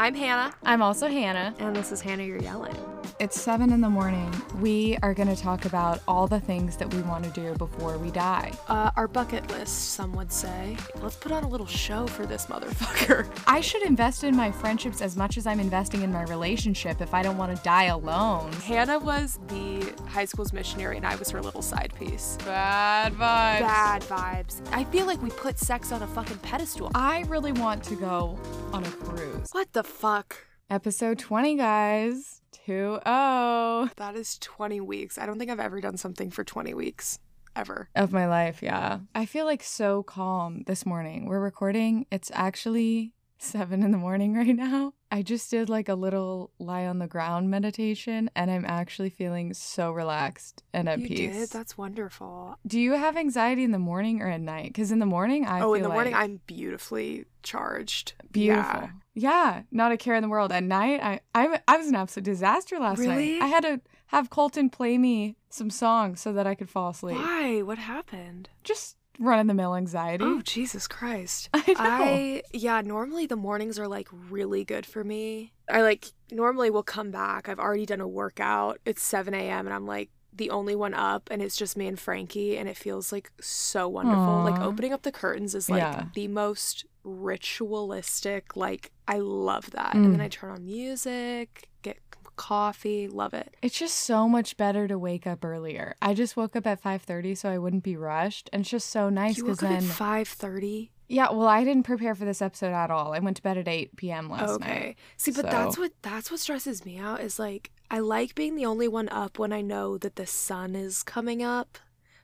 I'm Hannah, I'm also Hannah. and this is Hannah You're Yelling. It's seven in the morning. We are going to talk about all the things that we want to do before we die. Uh, our bucket list, some would say. Let's put on a little show for this motherfucker. I should invest in my friendships as much as I'm investing in my relationship if I don't want to die alone. Hannah was the high school's missionary, and I was her little side piece. Bad vibes. Bad vibes. I feel like we put sex on a fucking pedestal. I really want to go on a cruise. What the fuck? Episode 20, guys. 2 0 That is 20 weeks. I don't think I've ever done something for 20 weeks. Ever. of my life. Yeah. I feel like so calm this morning. We're recording. It's actually seven in the morning right now. I just did like a little lie on the ground meditation and I'm actually feeling so relaxed and at you peace. did? That's wonderful. Do you have anxiety in the morning or at night? Because in the morning, I oh, in the morning, I'm beautifully charged. beautiful. Yeah. Yeah. not a care in the world. At night, I I, I was an absolute disaster last Really? night. I had to have Colton play me some songs so that I could fall asleep. Why? What happened? Just run of the mill anxiety. Oh, Jesus Christ. I know. I yeah, normally the mornings are like really good for me. I like normally will come back. I've already done a workout. It's 7 a.m. and I'm like the only one up and it's just me and Frankie and it feels like so wonderful. Like opening up the curtains is like Yeah. the most ritualistic. Like I love that. And then Mm. I turn on music, get coffee, love it. It's just so much better to wake up earlier. I just woke up at 5:30 so I wouldn't be rushed and it's just so nice you cuz woke up then at 5:30. Yeah, well, I didn't prepare for this episode at all. I went to bed at 8 p.m. last okay. night. See, but so- that's what that's what stresses me out is like I like being the only one up when I know that the sun is coming up.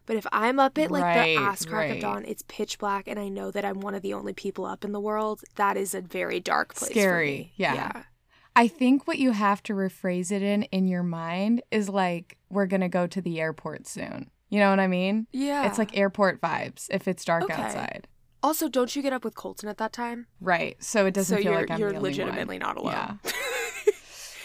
But if I'm up at like Right, the ass crack right. of dawn, it's pitch black and I know that I'm one of the only people up in the world, that is a very dark place. for Scary, me. yeah. Yeah. I think what you have to rephrase it in in your mind is like we're going to go to the airport soon. You know what I mean? Yeah. It's like airport vibes if it's dark Okay. outside. also don't you get up with Colton at that time? Right. So it doesn't so feel like I'm you're the only legitimately one. not alone.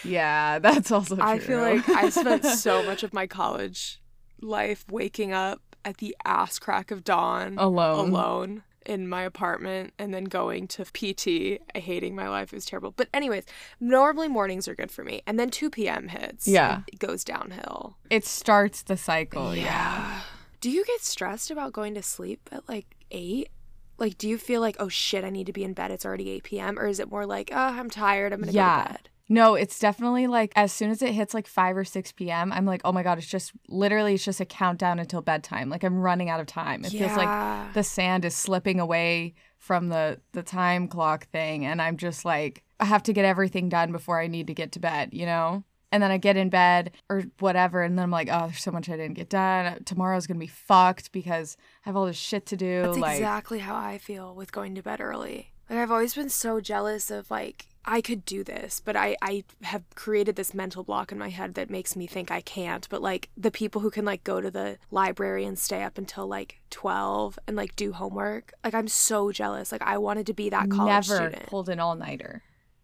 Yeah, that's also true. I feel like I spent so much of my college life waking up at the ass crack of dawn alone. alone in my apartment and then going to PT, hating my life. It was terrible. But anyways, normally mornings are good for me. And then 2 p.m. hits. Yeah. It goes downhill. It starts the cycle. Yeah. Do you get stressed about going to sleep at like 8? Like, do you feel like, oh shit, I need to be in bed. It's already 8 p.m. Or is it more like, oh, I'm tired. I'm going to go Yeah. to bed? No, it's definitely like as soon as it hits like 5 or 6 p.m., I'm like, oh my God, it's just literally, it's just a countdown until bedtime. Like I'm running out of time. It feels like the sand is slipping away from the, the time clock thing. And I'm just like, I have to get everything done before I need to get to bed, you know? And then I get in bed or whatever. And then I'm like, oh, there's so much I didn't get done. Tomorrow's going to be fucked because I have all this shit to do. That's like, exactly how I feel with going to bed early. Like I've always been so jealous of like I could do this, but I I have created this mental block in my head that makes me think I can't. But like the people who can like go to the library and stay up until like 12 and like do homework, like I'm so jealous. Like I wanted to be that college never student. pulled an all nighter.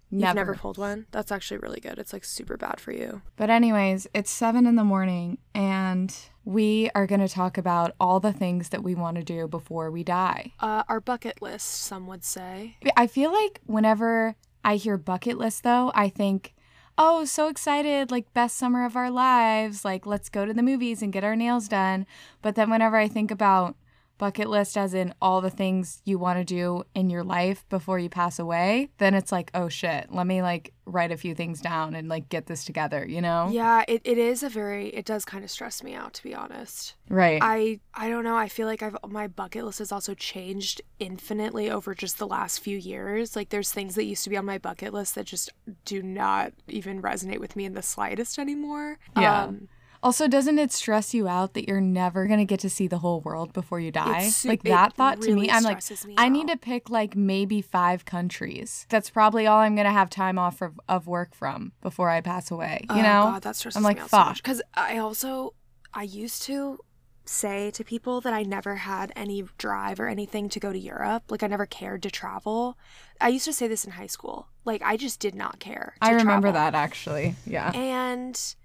You've Never. never pulled one? That's actually really good. It's like super bad for you. But, anyways, it's seven in the morning, and we are going to talk about all the things that we want to do before we die. Uh, our bucket list, some would say. I feel like whenever I hear bucket list, though, I think, oh, so excited, like best summer of our lives, like let's go to the movies and get our nails done. But then whenever I think about bucket list as in all the things you want to do in your life before you pass away, then it's like, oh shit, let me like write a few things down and like get this together, you know? Yeah, it, it is a very it does kind of stress me out to be honest. Right. I I don't know. I feel like I've my bucket list has also changed infinitely over just the last few years. Like there's things that used to be on my bucket list that just do not even resonate with me in the slightest anymore. Yeah. Um, Also, doesn't it stress you out that you're never going to get to see the whole world before you die? It's like that thought to me, I'm like, me I need to pick like maybe five countries. That's probably all I'm going to have time off of, of work from before I pass away. You oh know? God, that stresses I'm like, me out fuck. Because I also I used to say to people that I never had any drive or anything to go to Europe. Like I never cared to travel. I used to say this in high school. Like I just did not care. to I remember travel. that actually. Yeah. And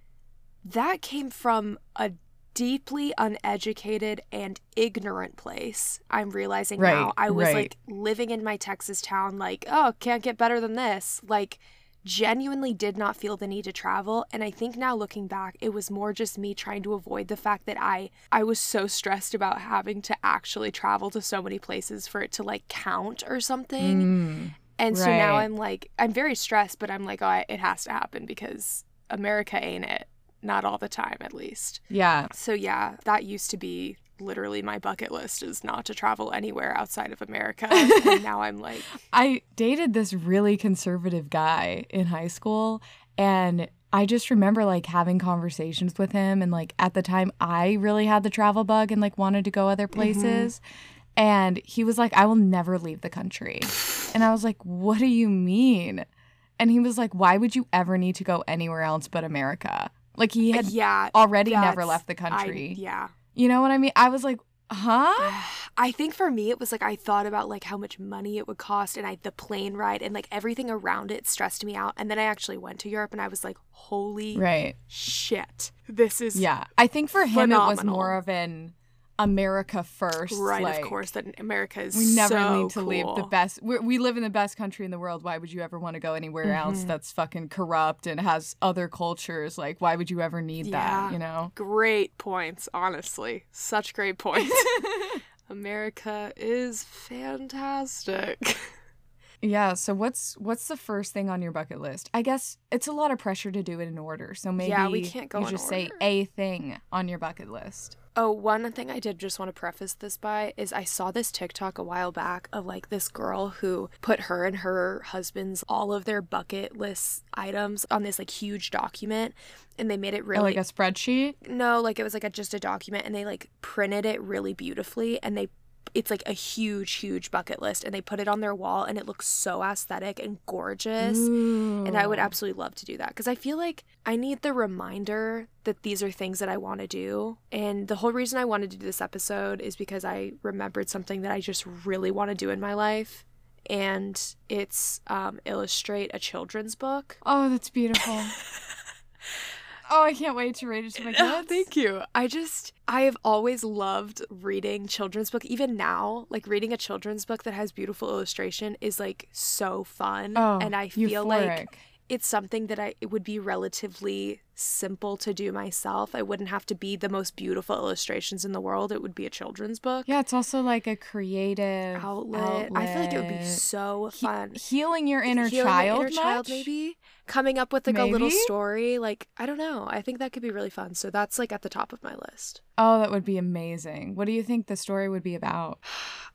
that came from a deeply uneducated and ignorant place. I'm realizing Right, now. I was right. like living in my Texas town, like, oh, can't get better than this. Like, genuinely did not feel the need to travel and i think now looking back it was more just me trying to avoid the fact that i i was so stressed about having to actually travel to so many places for it to like count or something Mm. and so now i'm like i'm very stressed but i'm like oh it has to happen because america ain't it not all the time at least Yeah. so yeah that used to be literally my bucket list is not to travel anywhere outside of america and now i'm like I dated this really conservative guy in high school and I just remember like having conversations with him and like at the time I really had the travel bug and like wanted to go other mm-hmm. places and he was like I will never leave the country. And I was like what do you mean? And he was like why would you ever need to go anywhere else but America? Like he uh, had yeah already never left the I- country. yeah You know what I mean? I was like, "Huh?" I think for me it was like I thought about like how much money it would cost and I the plane ride and like everything around it stressed me out and then I actually went to Europe and I was like holy Right. shit this is Yeah. I think for him it was more of an America first. right like, of course that America is We never so need to leave the best. we we live in the best country in the world. Why would you ever want to go anywhere Mm-hmm. else that's fucking corrupt and has other cultures? Like, why would you ever need Yeah. that? You know? great points honestly such great points America is fantastic Yeah. So what's what's the first thing on your bucket list? I guess it's a lot of pressure to do it in order. So maybe Yeah, we can't go you just say a thing on your bucket list. Oh, one thing I did just want to preface this by is I saw this TikTok a while back of like this girl who put her and her husband's all of their bucket list items on this like huge document and they made it oh, Or really like a spreadsheet. no, like it was like a, just a document and they like printed it really beautifully and they it's like a huge huge bucket list and they put it on their wall and it looks so aesthetic and gorgeous. And I would absolutely love to do that because I feel like I need the reminder that these are things that I want to do. And the whole reason I wanted to do this episode is because I remembered something that I just really want to do in my life. And it's um, illustrate a children's book. Oh, that's beautiful. oh, I can't wait to read it to my kids. Thank you. I just, I have always loved reading children's book. Even now, like reading a children's book that has beautiful illustration is like so fun. Oh, and I feel like it's something that I it would be relatively simple to do myself. I wouldn't have to be the most beautiful illustrations in the world. It would be a children's book Yeah, it's also like a creative outlet. I feel like it would be outlet. so He- fun. healing your inner Healing child, inner child, maybe coming up with like a little story. Like I don't know. I think that could be really fun. So that's like at the top of my list. Oh, that would be amazing. What do you think the story would be about?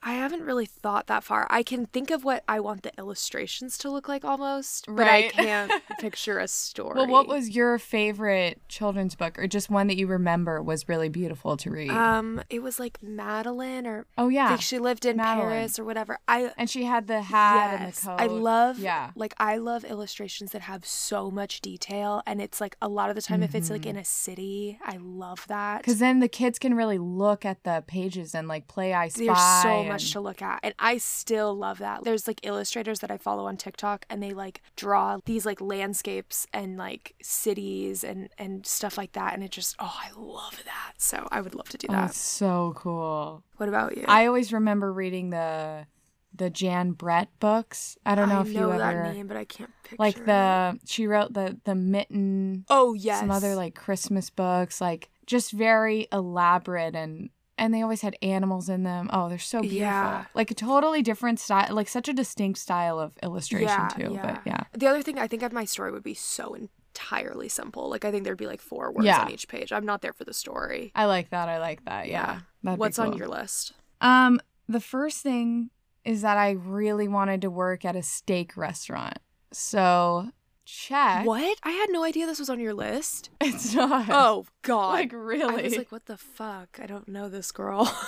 I haven't really thought that far. I can think of what I want the illustrations to look like almost, but I can't picture a story. Well, what was your favorite children's book, or just one that you remember was really beautiful to read? um? It was like Madeline, or oh yeah, think she lived in Madeline. Paris or whatever. I and she had the hat yes, and the coat. I love Yeah. like I love illustrations that have so much detail, and it's like a lot of the time if it's like Mhm. in a city, I love that Because then the kids can really look at the pages and like play I Spy. There's so and- much to look at. And I still love that. There's like illustrators that I follow on TikTok and they like draw these like landscapes and like cities and and stuff like that. And it just oh I love that. So I would love to do Oh, that. it's so cool. what about you? I always remember reading the the Jan Brett books. I don't know I if know you that ever name, but I can't picture like it. the she wrote the the mitten Oh yes. some other like Christmas books, like just very elaborate and and they always had animals in them. Oh, they're so beautiful. Yeah. Like a totally different style, like such a distinct style of illustration Yeah, too. yeah. But yeah. The other thing I think of my story would be so entirely simple. Like I think there'd be like four words Yeah. on each page. I'm not there for the story. I like that. I like that. Yeah. Yeah. What's on your list? Um, the first thing is that I really wanted to work at a steak restaurant. So check. What? I had no idea this was on your list. It's not. Oh God. like really. I was like, what the fuck? I don't know this girl.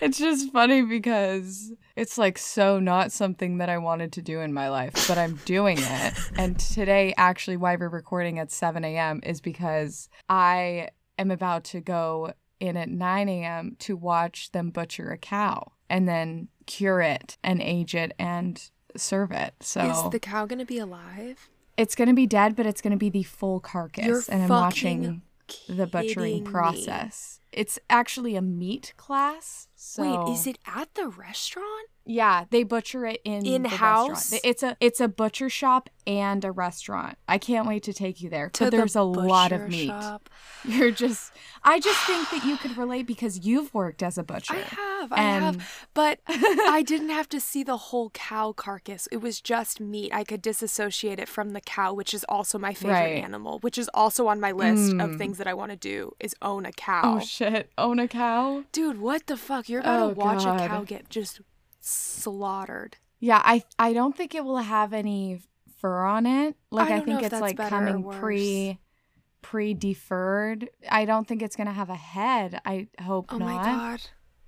It's just funny because it's like so not something that I wanted to do in my life, but I'm doing it. and today, actually, why we're recording at 7 a.m. is because I am about to go in at 9 a.m. to watch them butcher a cow and then cure it and age it and serve it. So Is the cow gonna be alive? It's going to be dead, but it's going to be the full carcass. You're and I'm watching. the butchering kidding me. process. It's actually a meat class. So Wait, is it at the restaurant? Yeah, they butcher it in the In-house? restaurant. It's a it's a butcher shop and a restaurant. I can't wait to take you there. To but the there's a lot of meat. shop. You're just I just think that you could relate because you've worked as a butcher. I have, I have, but I didn't have to see the whole cow carcass. It was just meat. I could disassociate it from the cow, which is also my favorite Right. animal, which is also on my list of Mm. things that I want to do is own a cow. Oh shit, own a cow? Dude, what the fuck? You're about to Oh, watch God. a cow get just slaughtered. Yeah, I I don't think it will have any fur on it. Like I I, think it's like coming pre pre deferred. I don't think it's gonna have a head. I hope Oh not. my god.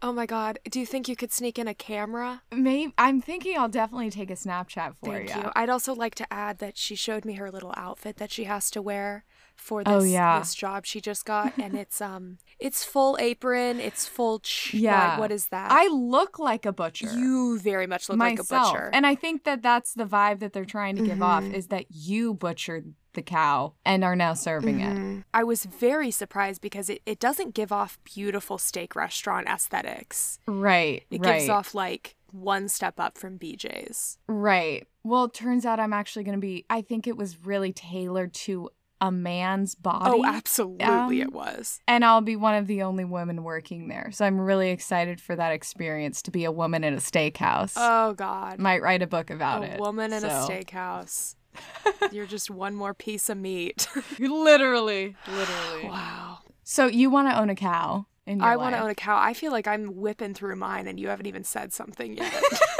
Oh my god. Do you think you could sneak in a camera? Maybe I'm thinking I'll definitely take a Snapchat for Thank ya. you. I'd also like to add that she showed me her little outfit that she has to wear for this Oh, yeah. this job she just got and it's um it's full apron, it's full ch- Yeah. like, what is that? I look like a butcher. you very much look myself. like a butcher. And I think that that's the vibe that they're trying to give off Mhm. is that you butchered the cow and are now serving it. Mhm. I was very surprised because it, it doesn't give off beautiful steak restaurant aesthetics. Right. It right. gives off like one step up from BJ's. Right. Well, it turns out I'm actually going to be, I think it was really tailored to a man's body. Oh, absolutely um, it was. And I'll be one of the only women working there. So I'm really excited for that experience to be a woman in a steakhouse. Oh god. Might write a book about a it. woman in a steakhouse. You're just one more piece of meat. literally. Literally. wow. So you want to own a cow in your I want to own a cow. I feel like I'm whipping through mine and you haven't even said something yet.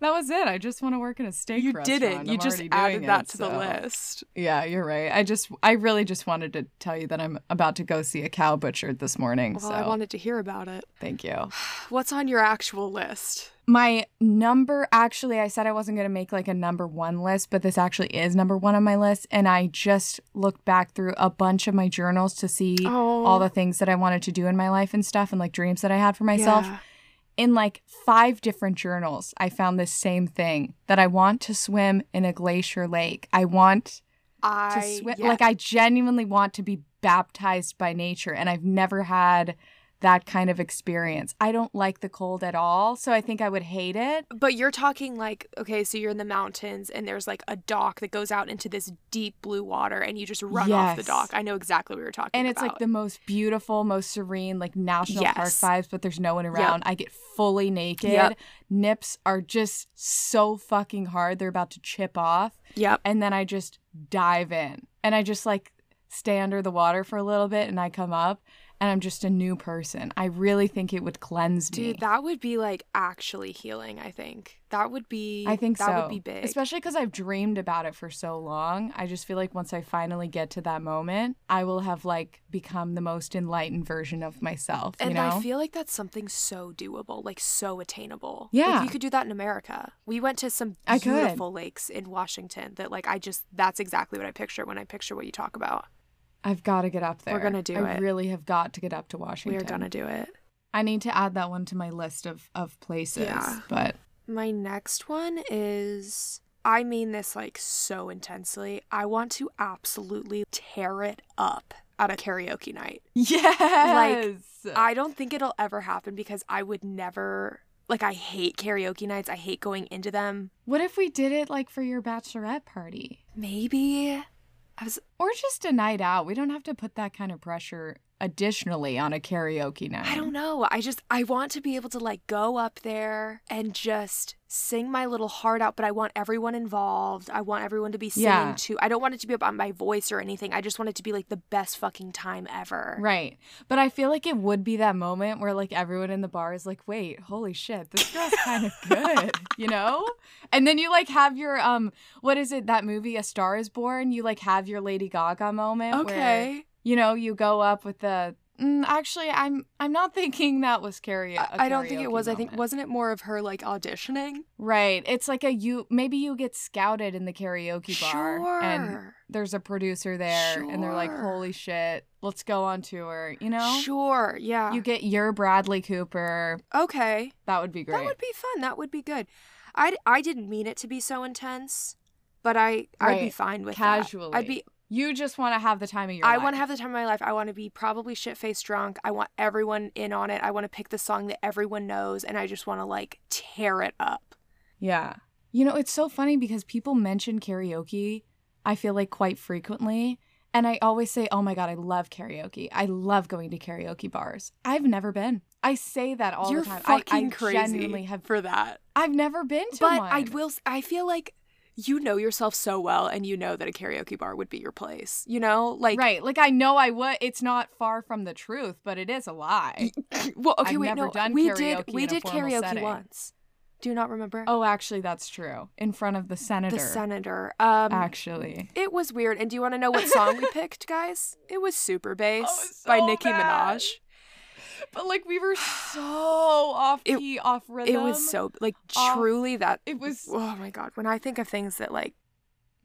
That was it. I just want to work in a steak you restaurant. didn't. You I'm just added that it, to the list. Yeah, you're right. I just, I really just wanted to tell you that I'm about to go see a cow butchered this morning. Well, so I wanted to hear about it. thank you. What's on your actual list? My number, actually, I said I wasn't going to make like a number one list, but this actually is number one on my list. And I just looked back through a bunch of my journals to see Oh. all the things that I wanted to do in my life and stuff and like dreams that I had for myself. Yeah. In like five different journals, I found this same thing that I want to swim in a glacier lake. I want to swim. yeah. Like, I genuinely want to be baptized by nature. And I've never had that kind of experience. I don't like the cold at all. So I think I would hate it. But you're talking like, okay, so you're in the mountains and there's like a dock that goes out into this deep blue water and you just run off the dock. I know exactly what you're talking And about. it's like the most beautiful, most serene, like national park Yes. vibes, but there's no one around. I get fully naked. Yep. Nips are just so fucking hard. They're about to chip off. Yep. And then I just dive in. And I just like stay under the water for a little bit and I come up and I'm just a new person. I really think it would cleanse me. Dude, that would be like actually healing, I think. That would be I think that so. would be big. Especially because I've dreamed about it for so long. I just feel like once I finally get to that moment, I will have like become the most enlightened version of myself. and you know? I feel like that's something so doable, like so attainable. Yeah. Like you could do that in America. We went to some beautiful lakes in Washington that like I just that's exactly what I picture when I picture what you talk about. I've got to get up there. We're gonna do I it. I really have got to get up to Washington. We Washington. are gonna do it. I need to add that one to my list of of places. Yeah. But My next one is I mean this like so intensely. I want to absolutely tear it up at a karaoke night. yes, Like I don't think it'll ever happen because I would never like I hate karaoke nights. I hate going into them. what if we did it like for your bachelorette party? Maybe I was Or just a night out. We don't have to put that kind of pressure additionally on a karaoke night. I don't know. I just I want to be able to like go up there and just sing my little heart out, but I want everyone involved. I want everyone to be singing Yeah. too. I don't want it to be about my voice or anything. I just want it to be like the best fucking time ever. Right. But I feel like it would be that moment where like everyone in the bar is like, wait, holy shit, this girl's kind of good, you know? And then you like have your um what is it, that movie A Star is Born? You like have your Lady Gaga moment where, Okay. You know, you go up with the mm, actually I'm I'm not thinking that was karaoke. I, I don't think it was. I think wasn't it more of her like auditioning? Right. It's like a you maybe you get scouted in the karaoke bar and there's a producer there and they're like, "Holy shit, let's go on tour." You know? Sure. Yeah. You get your Bradley Cooper. okay. That would be great. That would be fun. That would be good. I I didn't mean it to be so intense. but I I'd be fine with Casually. That. I'd be You just want to have the time of your life. I life. want to have the time of my life. I want to be probably shit faced drunk. I want everyone in on it. I want to pick the song that everyone knows and I just want to like tear it up. Yeah. You know, it's so funny because people mention karaoke, I feel like quite frequently. And I always say, oh my God, I love karaoke. I love going to karaoke bars. I've never been. I say that all You're the time. I- fucking I, crazy genuinely have. for that. I've never been to one. But one. I will I feel like you know yourself so well and you know that a karaoke bar would be your place. You know? Like right. Like, I know I would. It's not far from the truth, but it is a lie. well, okay, I've wait, never no. done we karaoke did we did karaoke setting. once. Do you not remember? Oh, actually, that's true. In front of the senator. the senator. Um Actually. It was weird. And do you want to know what song we picked, guys? It was Super Bass Oh, it's by so Nicki bad. Minaj. But like we were so off It- key, off rhythm. It was so like off- truly that It was. oh my god, when I think of things that like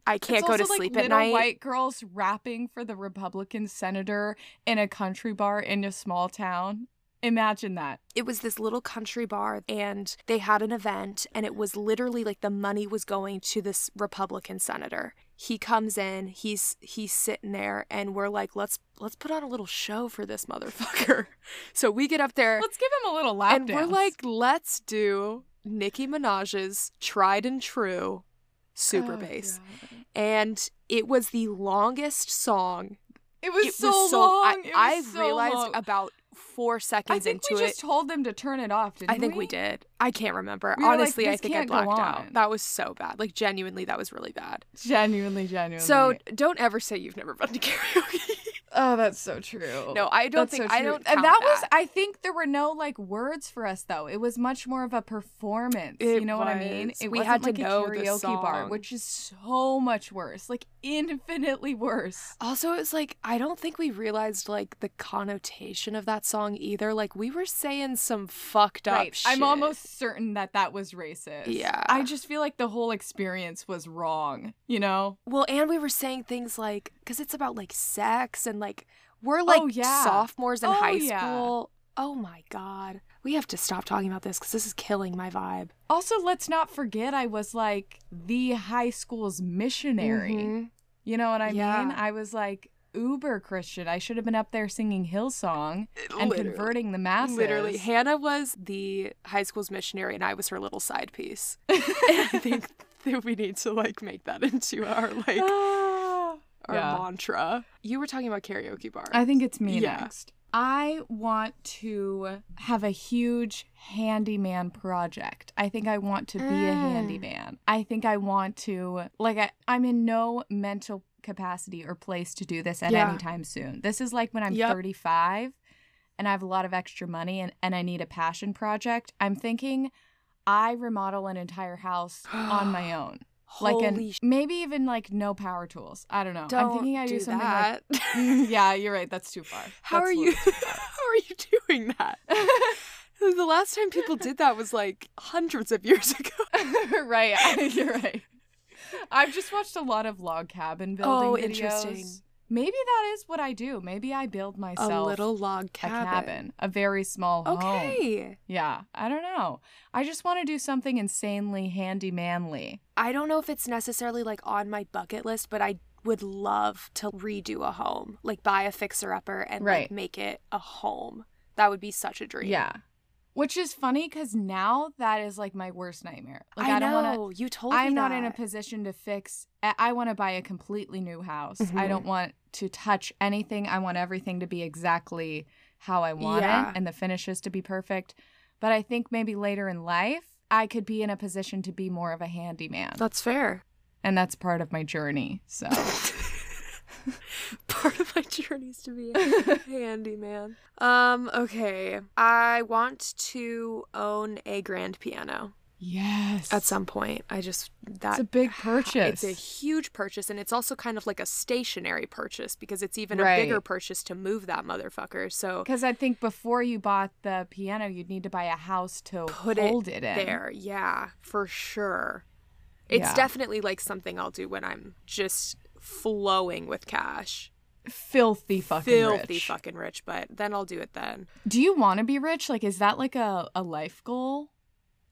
I can't it's go to like, sleep at night. white girls rapping for the Republican senator in a country bar in a small town. Imagine that. It was this little country bar and they had an event and it was literally like the money was going to this Republican senator. He comes in, he's he's sitting there and we're like, let's let's put on a little show for this motherfucker. so we get up there Let's give him a little lap and we're like, let's do Nicki Minaj's tried and true super Oh, bass. God. And it was the longest song. It was it so was so long. I, It was I so realized long. about four seconds into it. I think we it. just told them to turn it off. Didn't I think we? we did. I can't remember. We were like, Honestly, I think I blacked out. That was so bad. Like genuinely, that was really bad. Genuinely, genuinely. So don't ever say you've never been to karaoke. oh, that's so true. no, I don't That's think so I don't. And that was, I think there were no like words for us though. It was much more of a performance. It you know what I mean? It We had to like know a the karaoke bar, which is so much worse, like infinitely worse. Also, it was like I don't think we realized like the connotation of that song either. Like we were saying some fucked up Right. shit. I'm almost certain that that was racist. Yeah. I just feel like the whole experience was wrong. You know? well, and we were saying things like because it's about like sex and like we're like Oh, yeah. sophomores in Oh, high yeah. school. Oh my god, we have to stop talking about this because this is killing my vibe. Also, let's not forget I was like the high school's missionary. Mhm. You know what I Yeah. mean? I was like uber Christian. I should have been up there singing Hillsong and Literally. converting the masses. Literally, Hannah was the high school's missionary, and I was her little side piece. I think that we need to like make that into our like our Yeah. mantra. You were talking about karaoke bars. I think it's me Yeah. next. I want to have a huge handyman project. I think I want to be a Mm. handyman. I think I want to, like, I, I'm in no mental capacity or place to do this at Yeah. any time soon. This is like when I'm Yep. 35 and I have a lot of extra money and, and I need a passion project. I'm thinking I remodel an entire house on my own. Like, Holy an, sh- maybe even like no power tools. I don't know. don't I'm thinking I do, do something like that. Mm, yeah, you're right. That's too far. How That's are you? little too far. How are you doing that? the last time people did that was like hundreds of years ago. right, you're right. I've just watched a lot of log cabin building Oh, videos. interesting. Maybe that is what I do. Maybe I build myself a little log a cabin. cabin, a very small home. Okay. Yeah, I don't know. I just want to do something insanely handy manly. I don't know if it's necessarily like on my bucket list, but I would love to redo a home, like buy a fixer upper and like make it a home. That would be such a dream. Yeah. Which is funny because now that is like my worst nightmare. Like I, I, don't want to. know. You told me I'm not in a position to fix. I- I want to buy a completely new house. I Mhm. don't want to touch anything. I want everything to be exactly how I want Yeah. it and the finishes to be perfect. But I think maybe later in life, I could be in a position to be more of a handyman. That's fair. And that's part of my journey. So, Part of my journey is to be a handyman. Um, okay. I want to own a grand piano yes. at some point. I just that It's a big purchase. It's a huge purchase, and it's also kind of like a stationary purchase because it's even Right. a bigger purchase to move that motherfucker. So Because I think before you bought the piano, you'd need to buy a house to Put it it, in. there, yeah, for sure. It's Yeah. definitely like something I'll do when I'm just flowing with cash, Filthy fucking filthy rich. fucking rich. But then I'll do it then. Do you want to be rich? Like, is that like a, a life goal?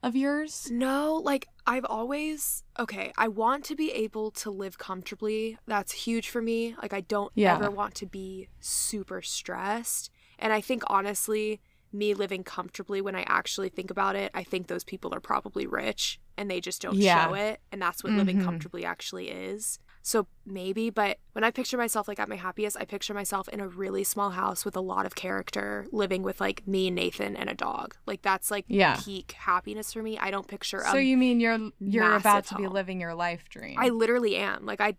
of yours? No, like I've always okay, I want to be able to live comfortably. That's huge for me. Like I don't Yeah. ever want to be super stressed. And I think honestly, me living comfortably when I actually think about it, I think those people are probably rich and they just don't Yeah. show it and that's what living Mhm. comfortably actually is. So maybe, but when I picture myself like at my happiest, I picture myself in a really small house with a lot of character, living with like me Nathan and a dog. Like that's like Yeah. peak happiness for me. I don't picture So you mean you're you're about to be living your life dream? I literally am. Like I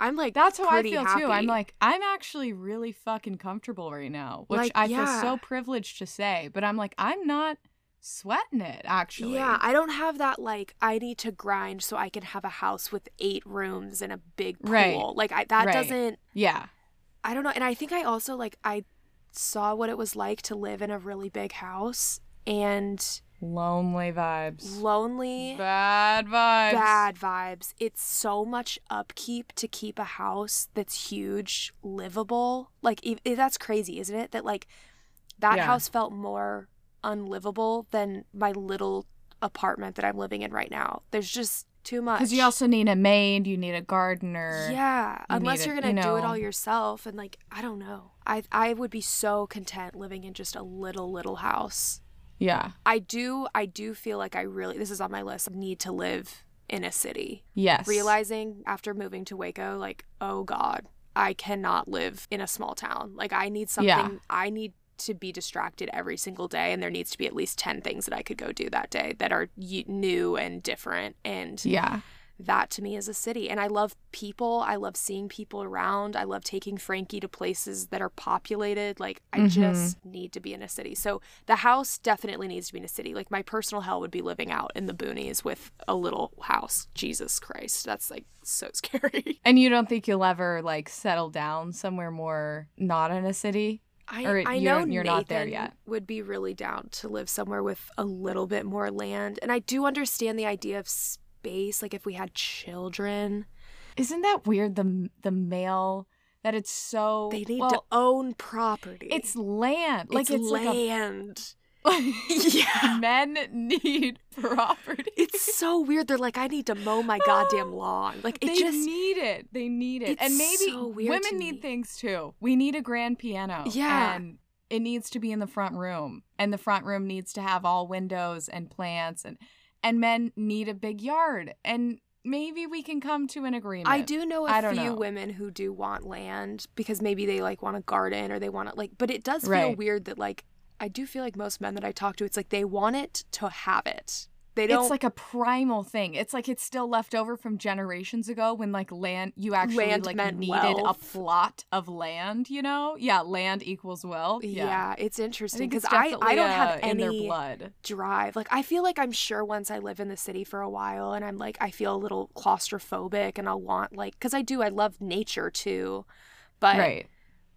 I'm like That's how I feel happy. too. I'm like, I'm actually really fucking comfortable right now, which Like, I feel so privileged to say. But I'm like, I'm not sweating it actually. Yeah, I don't have that like I need to grind so I can have a house with eight rooms and a big pool. Right. Like I that Right. doesn't yeah, I don't know. And I think I also like I saw what it was like to live in a really big house and lonely vibes, lonely bad vibes, bad vibes. It's so much upkeep to keep a house that's huge, livable. Like that's crazy, isn't it? That like that Yeah. house felt more unlivable than my little apartment that I'm living in right now. There's just too much. Because you also need a maid, you need a gardener. yeah, you unless you're gonna you do it all yourself, and like I don't know, I I would be so content living in just a little little house. yeah, I do I do feel like I really this is on my list. Need to live in a city. yes. realizing after moving to Waco, like, oh God, I cannot live in a small town. Like, I need something, Yeah. I need to be distracted every single day. And there needs to be at least 10 things that I could go do that day that are y- new and different. And Yeah, that to me is a city. And I love people. I love seeing people around. I love taking Frankie to places that are populated. Like, I Mhm. just need to be in a city. So the house definitely needs to be in a city. Like, my personal hell would be living out in the boonies with a little house. Jesus Christ. That's like so scary. and you don't think you'll ever like settle down somewhere more not in a city? I, Or I you're- know you're Nathan not there yet. would be really down to live somewhere with a little bit more land. And I do understand the idea of space. Like, if we had children, Isn't that weird? The the male that it's so they need well, to own property. It's land. Like it's, like a land. Yeah. Men need property. It's so weird. They're like, I need to mow my goddamn lawn. Like it they just need it. They need it. And maybe so women need things too. We need a grand piano. Yeah. And it needs to be in the front room. And the front room needs to have all windows and plants and and men need a big yard. And maybe we can come to an agreement. I do know a I few know. women who do want land because maybe they like want a garden or they want to like but it does feel Right. weird that like I do feel like most men that I talk to it's like they want it to have it. They don't It's like a primal thing. It's like it's still left over from generations ago when like land you actually Land like needed wealth. a plot of land, you know? Yeah, land equals wealth. yeah. Yeah. it's interesting because it's I, I don't have uh, in their any blood. drive. Like I feel like I'm sure once I live in the city for a while and I'm like I feel a little claustrophobic and I'll want like cuz I do I love nature too. But right.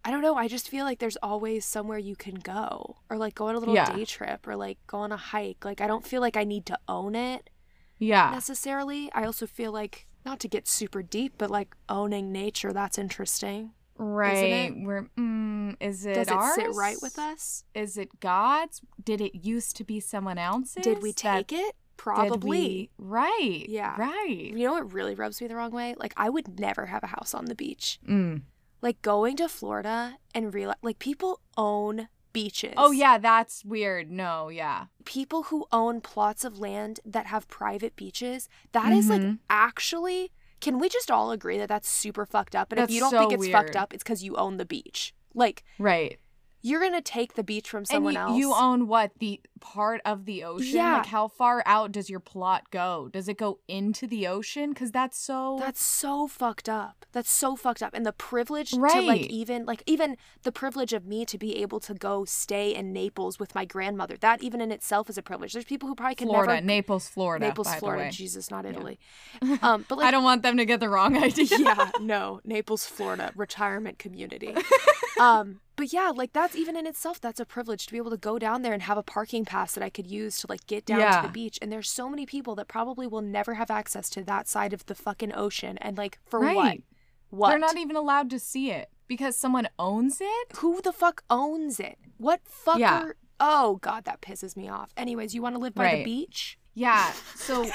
I don't know, I just feel like there's always somewhere you can go or like go on a little Yeah. day trip or like go on a hike. Like I don't feel like I need to own it Yeah. necessarily. I also feel like not to get super deep, but like owning nature that's interesting. Right. We're mm, is it ours? Does it ours? sit right with us? Is it God's? Did it used to be someone else's? Did we That- take it? Probably. we- Right. Yeah. Right. You know what really rubs me the wrong way? Like I would never have a house on the beach. Mm. Like going to Florida and realize like people own beaches. Oh yeah, that's weird. No, yeah. People who own plots of land that have private beaches, that is like Mhm. actually can we just all agree that that's super fucked up? And if you don't so think it's fucked up, it's cuz you own the beach. Like Right. you're going to take the beach from someone else. you own what the part of the ocean Yeah. like how far out does your plot go does it go into the ocean because that's so That's so fucked up. That's so fucked up. And the privilege to Right. like even like even the privilege of me to be able to go stay in Naples with my grandmother. That even in itself is a privilege. There's people who probably can florida never naples florida Naples, Florida. Jesus, not Italy. Um, but like i don't want them to get the wrong idea yeah, no, Naples, Florida, retirement community. um, but yeah, like that's even in itself, that's a privilege to be able to go down there and have a parking pass that I could use to like get down Yeah. to the beach. And there's so many people that probably will never have access to that side of the fucking ocean. And like for what? Right. What? they're not even allowed to see it because someone owns it Who the fuck owns it? What fucker? Yeah. Oh god, that pisses me off. Anyways, you want to live by the beach? Yeah. So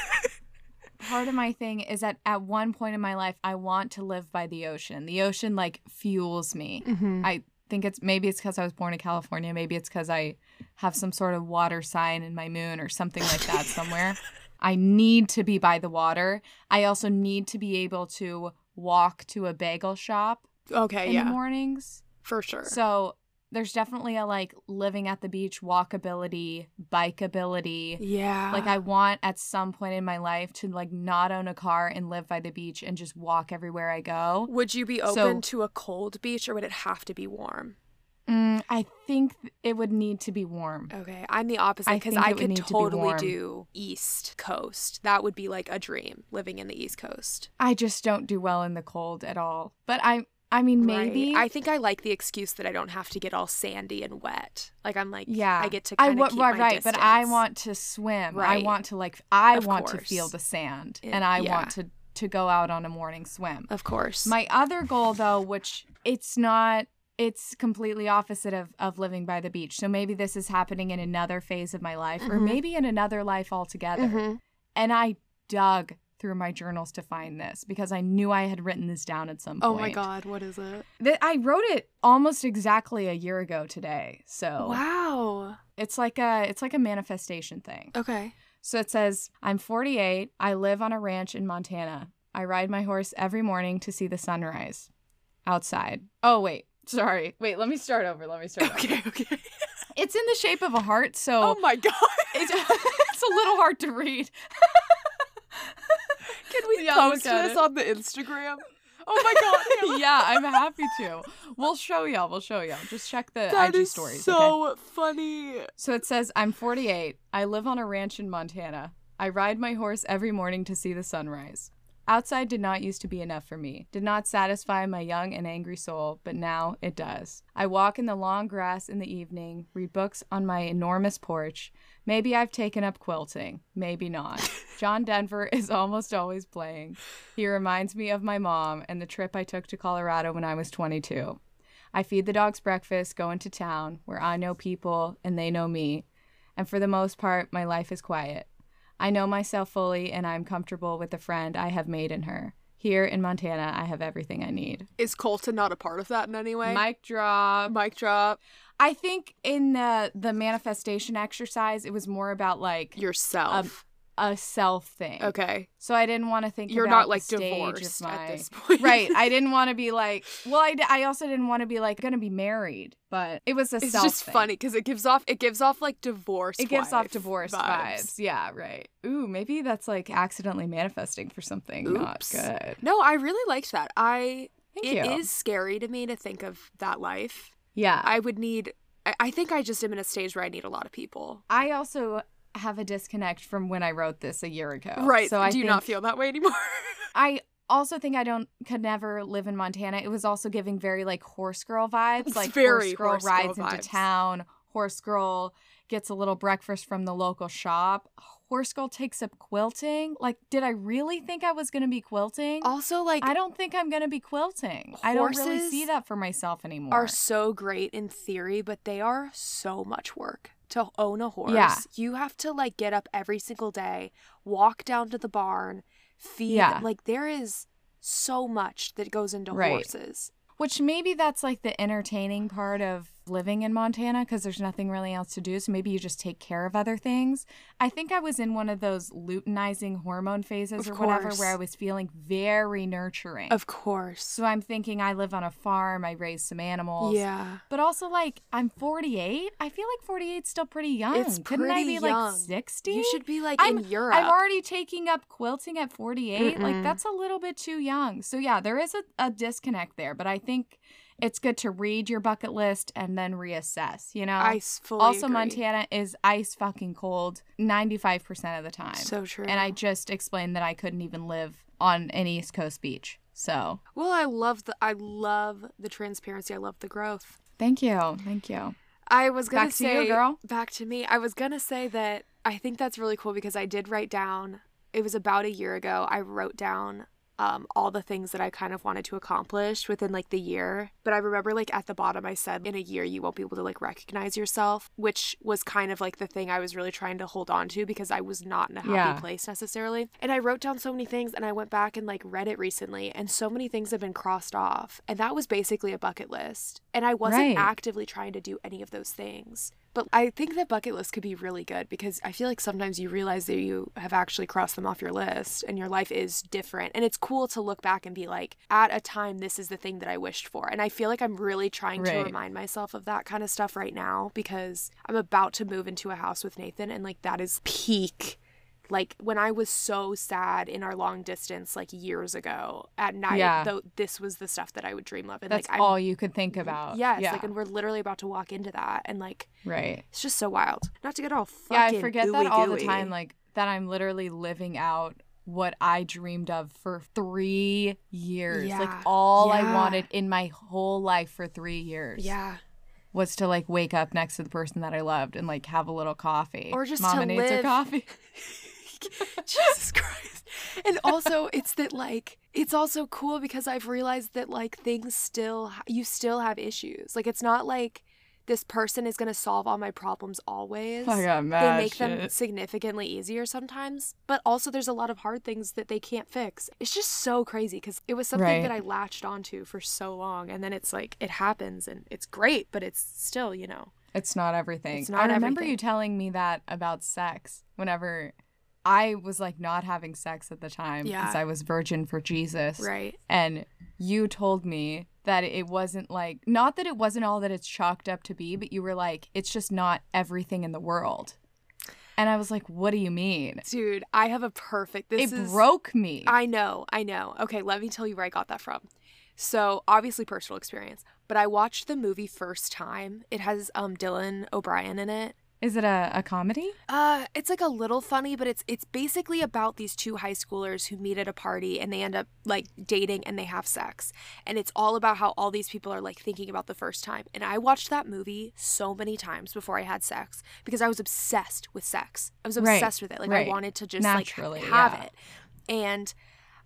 part of my thing is that at one point in my life, I want to live by the ocean. The ocean like fuels me. Mm-hmm. I think it's maybe it's because I was born in California. Maybe it's because I have some sort of water sign in my moon or something like that somewhere. I need to be by the water. I also need to be able to walk to a bagel shop Okay, in yeah, the mornings. for sure. So there's definitely a like living at the beach walkability, bikeability. yeah, Like I want at some point in my life to like not own a car and live by the beach and just walk everywhere I go. would you be open So- to a cold beach or would it have to be warm? Mm, I think it would need to be warm. Okay, I'm the opposite because think I, could need to totally do East Coast. That would be like a dream living in the East Coast. I just don't do well in the cold at all. But I I mean maybe Right. I think I like the excuse that I don't have to get all sandy and wet. Like I'm like, yeah. I get to I kind wa- keep right, right, but I want to swim. Right. I want to like I Of want to feel the sand It- and I yeah. want to to go out on a morning swim. of course. My other goal though, which it's not it's completely opposite of, of living by the beach. So maybe this is happening in another phase of my life or Mhm. maybe in another life altogether. Mhm. And I dug through my journals to find this because I knew I had written this down at some point. Oh my god, what is it? Th- I wrote it almost exactly a year ago today. So Wow. it's like a it's like a manifestation thing. Okay. So it says, I'm 48. I live on a ranch in Montana. I ride my horse every morning to see the sunrise outside. Oh, wait. Sorry. Wait, let me start over. Let me start over. Okay. Okay. It's in the shape of a heart, so Oh my god. it's, it's a little hard to read. Can we Yeah, post this it. on the Instagram? Oh my god. yeah, I'm happy to. We'll show y'all. We'll show y'all. Just check the That IG stories. okay? so funny. So it says, I'm 48. I live on a ranch in Montana. I ride my horse every morning to see the sunrise. Outside did not used to be enough for me, did not satisfy my young and angry soul, but now it does. I walk in the long grass in the evening, read books on my enormous porch. Maybe I've taken up quilting, maybe not. John Denver is almost always playing. He reminds me of my mom and the trip I took to Colorado when I was 22. I feed the dogs breakfast, go into town where I know people and they know me. And for the most part, my life is quiet. I know myself fully and I'm comfortable with the friend I have made in her. Here in Montana, I have everything I need. Is Colton not a part of that in any way? Mic drop. Mic drop. I think in the the manifestation exercise, it was more about like Yourself. Um, a self thing. okay. So I didn't want to think You're not like divorced my- at this point. right. I didn't want to be like. Well, I, d- I also didn't want to be like gonna be married, but it was a It's just thing. funny because it gives off it gives off like divorce. It gives off divorce vibes. Yeah, right. Ooh, maybe that's like accidentally manifesting for something not good. No, I really liked that. I Thank It is you. scary to me to think of that life. Yeah. I, would need. I think I just am in a stage where I need a lot of people. I also have a disconnect from when I wrote this a year ago. right. So I do not feel that way anymore? I also think I don't could never live in Montana. It was also giving very like horse girl vibes. It's like very horse girl horse girl rides into vibes. town. Horse girl gets a little breakfast from the local shop. Horse girl takes up quilting. Like, did I really think I was gonna be quilting? also, like I don't think I'm gonna be quilting. I don't really see that for myself anymore. are so great in theory, but they are so much work. To own a horse, Yeah. you have to like get up every single day, walk down to the barn, feed. Yeah. Like there is so much that goes into Right. horses. Which maybe that's like the entertaining part of living in Montana because there's nothing really else to do. So maybe you just take care of other things. I think I was in one of those luteinizing hormone phases Of or whatever where I was feeling very nurturing. Of course. so I'm thinking I live on a farm, I raise some animals. Yeah. But also, like, I'm 48. I feel like 48 is still pretty young. It's Couldn't I be young. like 60? You should be like I'm, in Europe. I'm already taking up quilting at 48. Like, Mm-mm. that's a little bit too young. So, yeah, there is a, a disconnect there. But I think it's good to read your bucket list and then reassess, you know? I fully also, agree. Montana is ice fucking cold 95% of the time. So true. and I just explained that I couldn't even live on an East Coast beach. So, well, I love the I love the transparency. I love the growth. thank you. Thank you. I was gonna Back to say you, girl. back to me. I was gonna say that I think that's really cool because I did write down. It was about a year ago. I wrote down um, all the things that I kind of wanted to accomplish within like the year. But I remember like at the bottom, I said, in a year, you won't be able to like recognize yourself, which was kind of like the thing I was really trying to hold on to because I was not in a happy Yeah. place necessarily. And I wrote down so many things and I went back and like read it recently, and so many things have been crossed off. And that was basically a bucket list. And I wasn't Right. actively trying to do any of those things. But I think that bucket list could be really good because I feel like sometimes you realize that you have actually crossed them off your list and your life is different. And it's cool to look back and be like, at a time, this is the thing that I wished for. And I feel like I'm really trying to remind myself of that kind of stuff right now because I'm about to move into a house with Nathan and like that is peak. Like when I was so sad in our long distance, like years ago at night, Yeah. though this was the stuff that I would dream of. And That's like I'm all you could think about. Yes, Yeah. like, and we're literally about to walk into that, and like, right. it's just so wild. Not to get all fucking Yeah, I forget that all the time. Like that I'm literally living out what I dreamed of for three years. yeah. Like Yeah. all I wanted in my whole life for three years. yeah, Was to like wake up next to the person that I loved and like have a little coffee. Or just Mama to live- coffee. Jesus Christ. And also, it's that like it's also cool because I've realized that like things still you still have issues. Like it's not like this person is gonna solve all my problems always. I got they mad make them significantly easier sometimes, but also there's a lot of hard things that they can't fix. It's just so crazy because it was something Right. that I latched onto for so long, and then it's like it happens and it's great, but it's still, you know, It's not everything. It's I remember everything. you telling me that about sex whenever I was like not having sex at the time because Yeah. I was virgin for Jesus. right? And you told me that it wasn't like, not that it wasn't all that it's chalked up to be, but you were like, it's just not everything in the world. And I was like, what do you mean? Dude, I have a perfect. This it is broke me. I know, I know. Okay, let me tell you where I got that from. So obviously personal experience, but I watched the movie first time. It has um Dylan O'Brien in it. Is it a, a comedy? Uh, it's like a little funny, but it's it's basically about these two high schoolers who meet at a party and they end up like dating and they have sex. And it's all about how all these people are like thinking about the first time. And I watched that movie so many times before I had sex because I was obsessed with sex. I was Right, obsessed with it. Like right. I wanted to just Naturally, like have yeah. it. And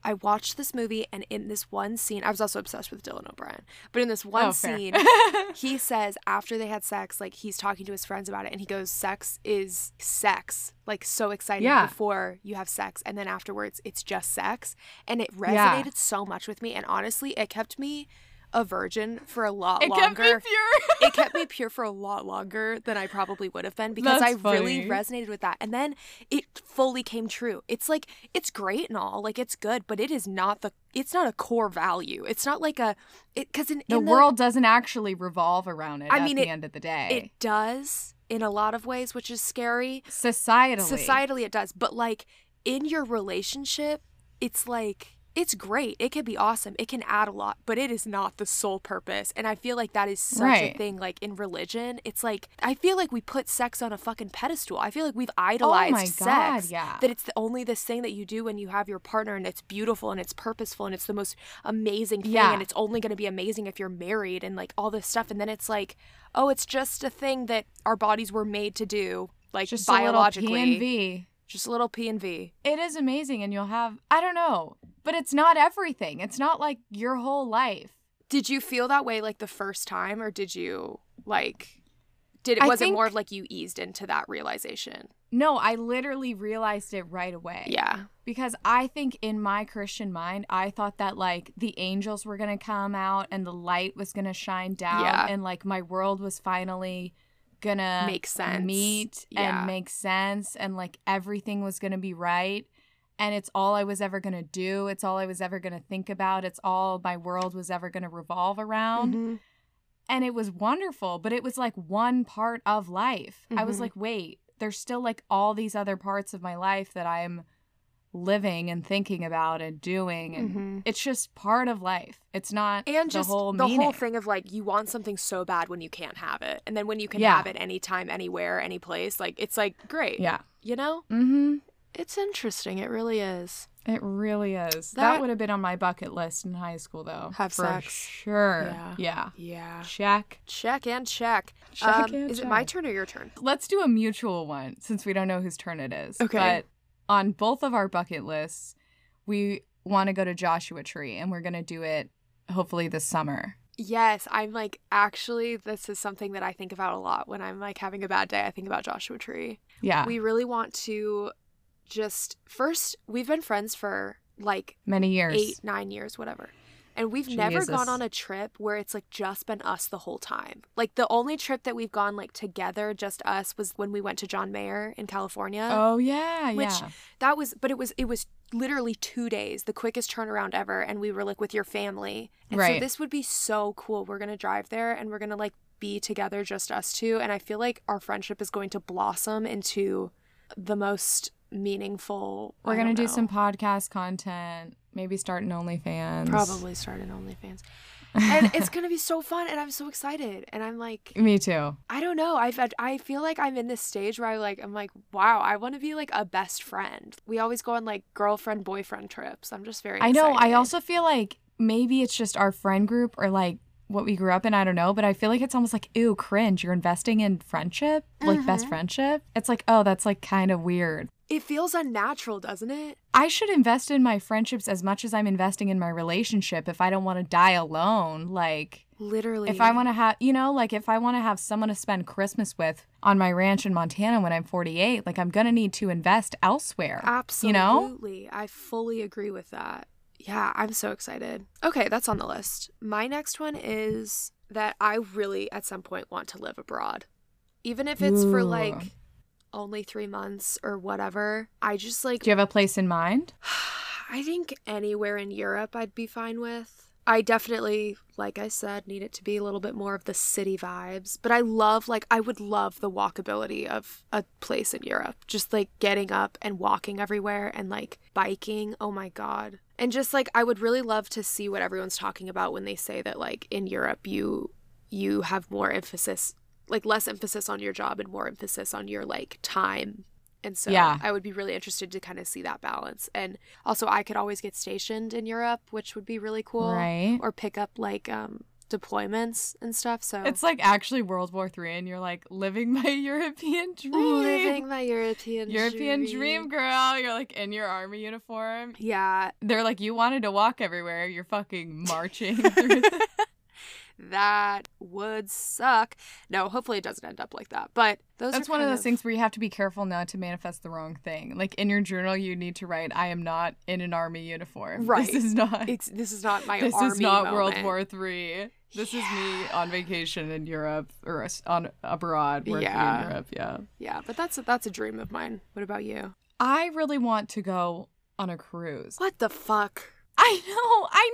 I watched this movie and in this one scene, I was also obsessed with Dylan O'Brien. But in this one Oh, scene, he says after they had sex, like he's talking to his friends about it, and he goes, "Sex is sex, like so exciting Yeah. before you have sex, and then afterwards it's just sex." And it Yeah. resonated so much with me, and honestly, it kept me a virgin for a lot It longer. kept me pure. it kept me pure for a lot longer than I probably would have been because I That's really resonated with that. And then it fully came true. It's like it's great and all, like it's good, but it is not the it's not a core value. It's not like a it because in the in world doesn't actually revolve around it I mean, at mean, the it- end of the day. it does in a lot of ways, which is scary. Societally. Societally, it does, but like in your relationship, it's like it's great. It can be awesome. It can add a lot, but it is not the sole purpose. And I feel like that is such a thing. Like in religion, it's like I feel like we put sex on a fucking pedestal. I feel like we've idolized Oh my God, sex. yeah. That it's the only this thing that you do when you have your partner, and it's beautiful and it's purposeful and it's the most amazing thing, Yeah. and it's only going to be amazing if you're married and like all this stuff. And then it's like, oh, it's just a thing that our bodies were made to do, like just biologically. P and V. Just a little P and V. It is amazing, and you'll have I don't know, but it's not everything. It's not like your whole life. Did you feel that way like the first time, or did you like? Did it I was it more of like you eased into that realization? No, I literally realized it right away. Yeah. Because I think in my Christian mind, I thought that like the angels were going to come out and the light was going to shine down Yeah. and like my world was finally to Make sense. meet Yeah. and make sense and like everything was to be right. And it's all I was ever to do. It's all I was ever to think about. It's all my world was ever to revolve around. Mhm. And it was wonderful, but it was like one part of life. I was Mhm. like, wait, there's still like all these other parts of my life that I'm living and thinking about and doing and Mhm. it's just part of life. It's not And the just whole the meaning. whole thing of like you want something so bad when you can't have it, and then when you can Yeah. have it anytime, anywhere, any place, like it's like great. Yeah. You know, mm-hmm. it's interesting. It really is. It really is. That, That- would have been on my bucket list in high school though. Have for sex. Sure. Yeah. Yeah. Yeah. Check. Check and check. Check Um, and is it my turn or your turn? Let's do a mutual one since we don't know whose turn it is. Okay. But on both of our bucket lists, we want to go to Joshua Tree and we're going to do it hopefully this summer. Yes, I'm like actually this is something that I think about a lot when I'm like having a bad day. I think about Joshua Tree. Yeah. We really want to just first we've been friends for like Many years. 8 9 years whatever. And we've never gone on a trip where it's like just been us the whole time. Like the only trip that we've gone like together just us was when we went to John Mayer in California. Oh yeah, Which- yeah. That was, but it was, it was literally two days, the quickest turnaround ever. And we were like with your family. And so this would be so cool. We're going to drive there and we're going to like be together, just us two. And I feel like our friendship is going to blossom into the most meaningful. We're gonna do some podcast content. Maybe start an OnlyFans. Probably start an OnlyFans. and it's going to be so fun. And I'm so excited. And I'm like, Me too. I don't know. I've I feel like I'm in this stage where I like I'm like, wow, I want to be like a best friend. We always go on like girlfriend boyfriend trips. I'm just very I know. I also feel like maybe it's just our friend group or like what we grew up in. I don't know, but I feel like it's almost like ew, cringe. You're investing in friendship, like best Mhm. friendship. It's like oh, that's like kind of weird. it feels unnatural, doesn't it? I should invest in my friendships as much as I'm investing in my relationship. If I don't want to die alone, like Literally. if I want to have, you know, like if I want to have someone to spend Christmas with on my ranch in Montana when I'm 48, like I'm gonna need to invest elsewhere. Absolutely. You know? I fully agree with that. Yeah, I'm so excited. Okay, that's on the list. My next one is that I really at some point want to live abroad. Even if it's for like only 3 months or whatever. I just like Do you have a place in mind? I think anywhere in Europe I'd be fine with. I definitely, like I said, need it to be a little bit more of the city vibes. But I love, like, I would love the walkability of a place in Europe. Just like getting up and walking everywhere and like biking. Oh my God. And just like, I would really love to see what everyone's talking about when they say that, like, in Europe, you you have more emphasis like less emphasis on your job and more emphasis on your like time and so Yeah. I would be really interested to kind of see that balance. And also I could always get stationed in Europe, which would be really cool. Right. Or pick up like um deployments and stuff. So It's like actually World War Three, and you're like living my European dream. living my European European dream, girl. You're like in your army uniform. Yeah, They're like, you wanted to walk everywhere. You're fucking marching through the- that would suck. No, hopefully it doesn't end up like that. But those That's one of those things where you have to be careful not to manifest the wrong thing. Like in your journal, you need to write, "I am not in an army uniform. Right. This is not. It's this is not my this is not World. War Three. This is me on vacation in Europe or on abroad working Yeah. in Europe. Yeah. Yeah, but that's a, that's a dream of mine. What about you? I really want to go on a cruise. What the fuck? I know, I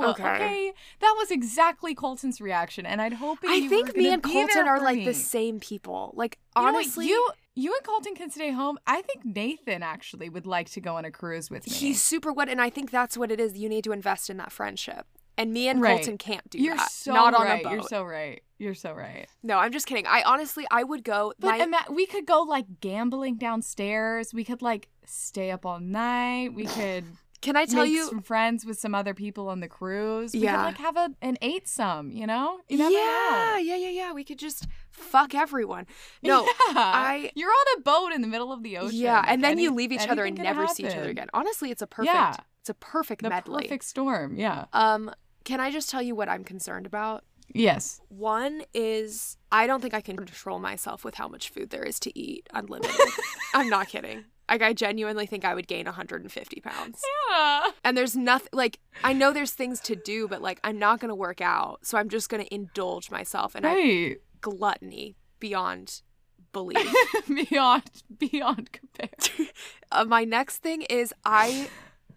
know. Okay. that was exactly Colton's reaction, and I'd hope I think me and Colton are like me. the same people. Like You honestly, you you and Colton can stay home. I think Nathan actually would like to go on a cruise with me. he's super what, and I think that's what it is. You need to invest in that friendship. And me and Right. Colton can't do You're that. so Not on right. a boat. You're so right. You're so right. no, I'm just kidding. I honestly, I would go. But my, ima- we could go like gambling downstairs. We could like stay up all night. We could can I tell make you? some friends with some other people on the cruise. We Yeah. could like have a an eight some. You know. You yeah, know. yeah, yeah, yeah. We could just fuck everyone. No, Yeah. I- You're on a boat in the middle of the ocean. yeah, and then you leave each other and never see each other again. Honestly, it's a perfect. Yeah. It's a perfect The medley. perfect storm. Yeah. Um, can I just tell you what I'm concerned about? Yes. One is I don't think I can control myself with how much food there is to eat unlimited. I'm not kidding. Like I genuinely think I would gain 150 pounds. Yeah. And there's nothing like I know there's things to do, but like I'm not gonna work out, so I'm just gonna indulge myself and I gluttony beyond belief. beyond beyond compare. uh, my next thing is I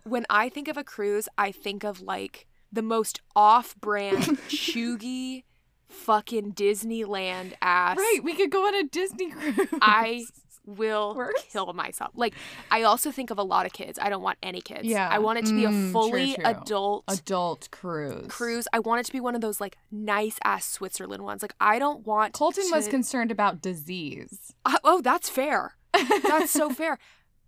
when I think of a cruise, I think of like the most off-brand chuggy fucking Disneyland ass. Right. We could go on a Disney cruise. I will kill myself. Like I also think of a lot of kids. I don't want any kids. Yeah. I want it to be Mm, a fully true. adult adult cruise. cruise. I want it to be one of those like nice ass Switzerland ones. Like I don't want Colton was concerned about disease. I- oh, that's fair. That's so fair.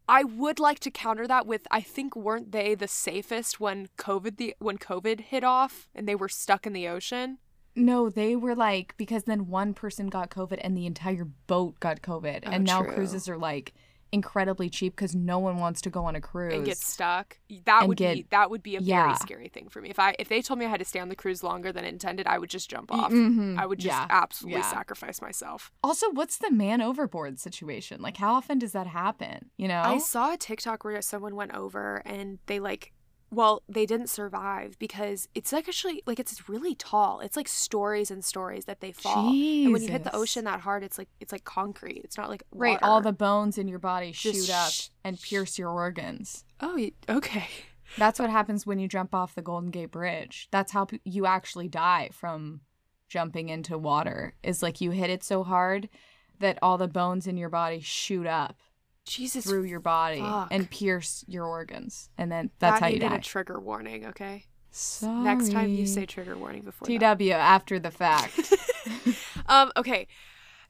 I would like to counter that with I think weren't they the safest when COVID the when COVID hit off and they were stuck in the ocean? No, they were like because then one person got COVID and the entire boat got COVID, Oh, and now true. cruises are like incredibly cheap because no one wants to go on a cruise. and get stuck. That would be that would be a yeah. very scary thing for me. If I if they told me I had to stay on the cruise longer than intended, I would just jump off. Mhm. I would just Yeah. absolutely Yeah. sacrifice myself. Also, what's the man overboard situation? Like, how often does that happen? You know? I saw a TikTok where someone went over and they like well, they didn't survive because it's like actually like it's really tall. It's like stories and stories that they fall. And when you hit the ocean that hard, it's like it's like concrete. It's not like Right, all the bones in your body Just shoot up sh- and pierce your organs. Oh, okay. That's what happens when you jump off the Golden Gate Bridge. That's how you actually die from jumping into water. Is like you hit it so hard that all the bones in your body shoot up Jesus. through your body fuck. and pierce your organs, and then that's that how you die. a trigger warning, okay? Sorry. Next time you say trigger warning before that. TW after the fact. um okay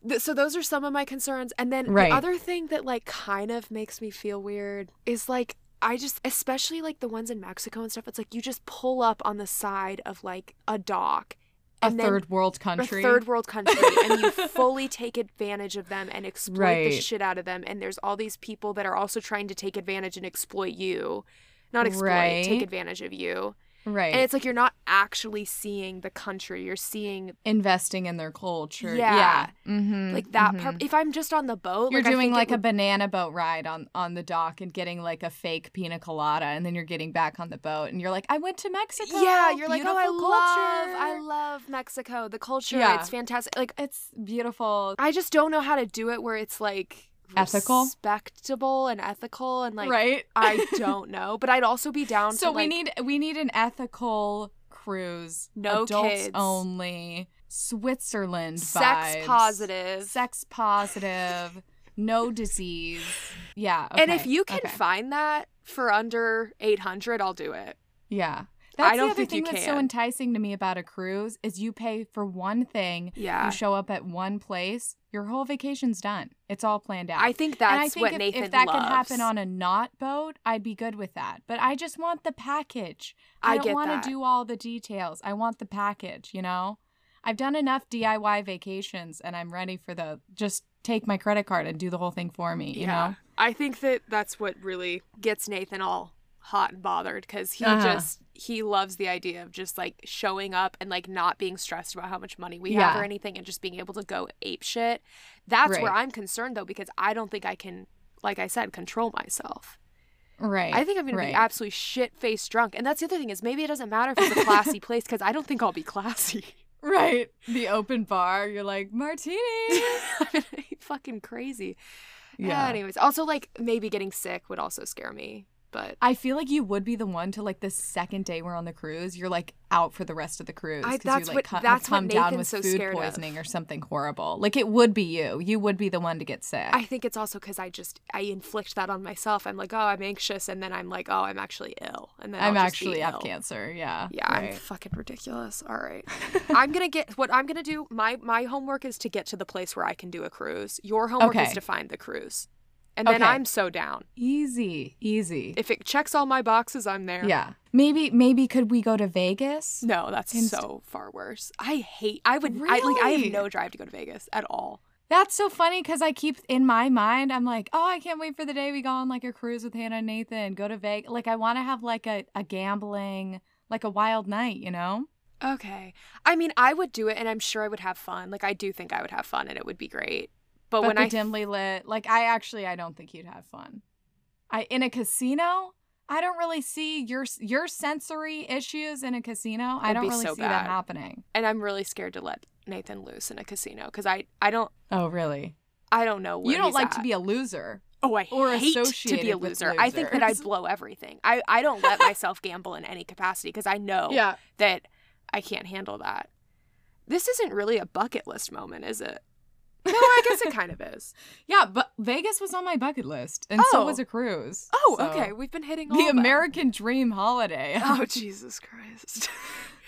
Th- so those are some of my concerns and then Right. the other thing that like kind of makes me feel weird is like i just especially like the ones in mexico and stuff it's like you just pull up on the side of like a dock a third world country. a third world country and you fully take advantage of them and exploit the shit out of them. And there's all these people that are also trying to take advantage and exploit you. Not exploit take advantage of you right. and it's like you're not actually seeing the country you're seeing investing in their culture. Yeah. Yeah. Mm-hmm, like that part if i'm just on the boat You're like, doing like a would- banana boat ride on on the dock and getting like a fake pina colada, and then you're getting back on the boat, and you're like, I went to Mexico. yeah you're like oh i love i love mexico the culture Yeah. it's fantastic like It's beautiful. i just don't know how to do it where it's like Ethical? respectable and ethical and like right. i don't know but i'd also be down to. so to we like, need we need an ethical cruise. No adults kids. only. Switzerland sex vibes. positive Sex positive. no disease. Yeah. and if you can okay. find that for under 800 i'll do it Yeah. I That's don't the other think thing you that's so enticing to me about a cruise is you pay for one thing, yeah you show up at one place, your whole vacation's done. It's all planned out. i think that's and I think what if, nathan if that loves. could happen on a not boat, I'd be good with that. But I just want the package. I, I don't want to do all the details. I want the package, you know? I've done enough DIY vacations and I'm ready for the just take my credit card and do the whole thing for me, you know? I think that that's what really gets Nathan all hot and bothered because he Uh-huh. just he loves the idea of just like showing up and like not being stressed about how much money we have or anything and just being able to go ape shit. That's where I'm concerned though because I don't think I can like I said control myself. Right. I think I'm going right. to be absolutely shit faced drunk. And that's the other thing is maybe it doesn't matter if it's a classy place because I don't think I'll be classy. Right. The open bar, you're like, martini. Gonna fucking crazy. Yeah. Anyways, also like maybe getting sick would also scare me. But I feel like you would be the one to like the second day we're on the cruise, you're like out for the rest of the cruise because you like what- have that's come down with so food scared of. poisoning or something horrible. Like it would be you. You would be the one to get sick. I think it's also because I just I inflict that on myself. I'm like, oh, I'm anxious, and then I'm like, oh, I'm actually ill, and then I'm I'll actually have cancer. Yeah. Yeah, I'm fucking ridiculous. All right, I'm gonna get what I'm gonna do. My my homework is to get to the place where I can do a cruise. Your homework is to find the cruise, and then Okay. I'm so down. easy, easy. If it checks all my boxes, I'm there. yeah. Maybe maybe could we go to Vegas? No, that's Inst- so far worse. I hate. I would. I like. I Really? have no drive to go to Vegas at all. That's so funny because I keep in my mind, I'm like, oh, I can't wait for the day we go on like a cruise with Hannah and Nathan, go to Vegas. Like, I want to have like a, a gambling, like a wild night, you know? Okay. I mean, I would do it, and I'm sure I would have fun. Like, I do think I would have fun, and it would be great. But, But when I dimly lit, like, I actually, I don't think you'd have fun. I in a casino, I don't really see your your sensory issues in a casino. I don't really so see bad. that happening. and I'm really scared to let Nathan loose in a casino because I I don't Oh, really? I don't know you don't like at. to be a loser. oh I or hate to be a loser. I think that I'd blow everything. I I don't let myself gamble in any capacity because I know yeah. that I can't handle that. This isn't really a bucket list moment, is it? No, I guess it kind of is. Yeah, but Vegas was on my bucket list, and so Oh. was a cruise. Oh, So- okay. We've been hitting all The of them. American dream holiday. Oh Jesus Christ.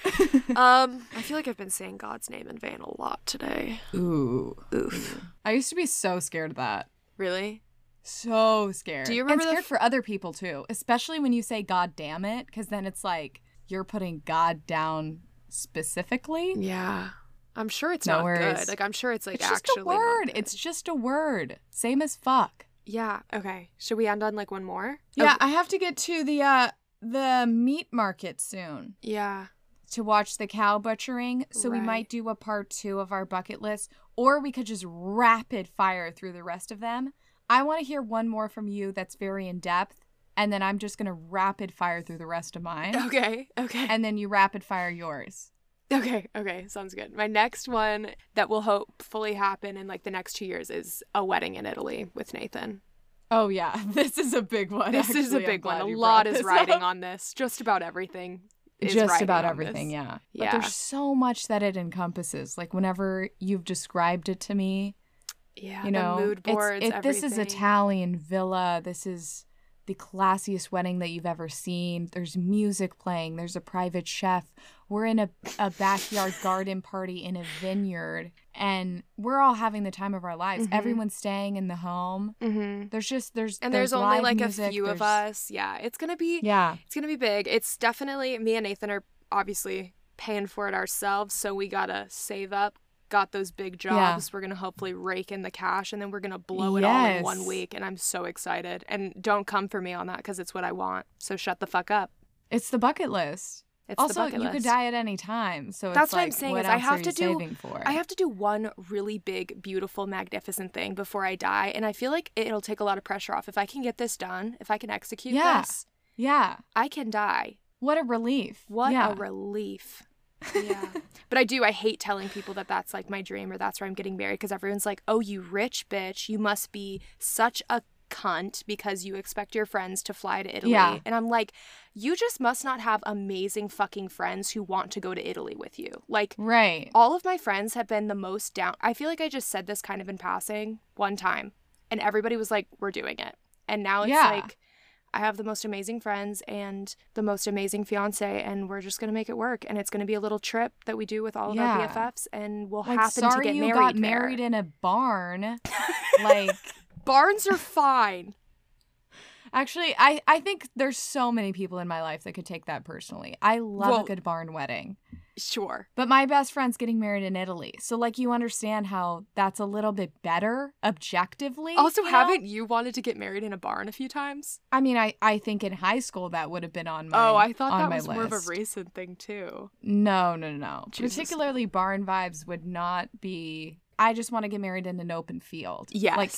um, I feel like I've been saying God's name in vain a lot today. Ooh. Oof. I used to be so scared of that. Really? So scared. Do you remember and scared f- for other people too, especially when you say "God damn it," because then it's like you're putting God down specifically. Yeah. I'm sure it's No not worries. good. Like I'm sure it's like it's just actually a word. It's just a word. Same as fuck. Yeah. Okay. Should we end on like one more? Yeah, Oh, I have to get to the uh the meat market soon yeah. to watch the cow butchering. So we might do a part two of our bucket list, or we could just rapid fire through the rest of them. I want to hear one more from you that's very in depth, and then I'm just gonna rapid fire through the rest of mine, Okay. Okay. and then you rapid fire yours. Okay, okay, sounds good. My next one that will hopefully happen in like the next two years is a wedding in Italy with Nathan. Oh yeah, this is a big one. This is a big one. A lot is riding up. on this. Just about everything. Just about everything, this. yeah. But Yeah. there's so much that it encompasses. Like whenever you've described it to me, Yeah, you know, the mood boards. it- this is. Italian villa. This is the classiest wedding that you've ever seen. There's music playing. There's a private chef. We're in a, a backyard garden party in a vineyard, and we're all having the time of our lives. Mhm. Everyone's staying in the home. hmm There's just there's And there's, only like music, a few of us. Yeah, it's gonna be. Yeah, It's gonna be big. It's definitely me and Nathan are obviously paying for it ourselves, so we gotta save up. Got those big Yeah. jobs. We're gonna hopefully rake in the cash, and then we're gonna blow it all in one week. And I'm so excited. And don't come for me on that because it's what I want. So shut the fuck up. it's the bucket list. It's also, you could die at any time, so That's what I'm saying what is I have to do-? I have to do one really big, beautiful, magnificent thing before I die, and I feel like it'll take a lot of pressure off. If I can get this done, if I can execute Yeah. this, yeah, I can die. what a relief. What yeah. a relief. Yeah. but I do, I hate telling people that that's like my dream or that's where I'm getting married because everyone's like, oh, you rich bitch, you must be such a cunt because you expect your friends to fly to Italy. Yeah. And I'm like, you just must not have amazing fucking friends who want to go to Italy with you. Like, right. all of my friends have been the most down. I feel like I just said this kind of in passing one time, and everybody was like, "We're doing it." And now it's Yeah. like, I have the most amazing friends and the most amazing fiance, and we're just gonna make it work. And it's gonna be a little trip that we do with all of Yeah. our BFFs, and we'll Like, happen to get you married. got there. married in a barn. like, Barns are fine. actually, I I think there's so many people in my life that could take that personally. I love Well- a good barn wedding, Sure. but my best friend's getting married in Italy, so like you understand how that's a little bit better objectively. Also, you haven't you wanted to get married in a barn a few times? I mean, I I think in high school that would have been on my. oh, I thought that was more of a recent thing too. No, no, no, no. Jesus. Particularly barn vibes would not be. I just want to get married in an open field. Yes. Like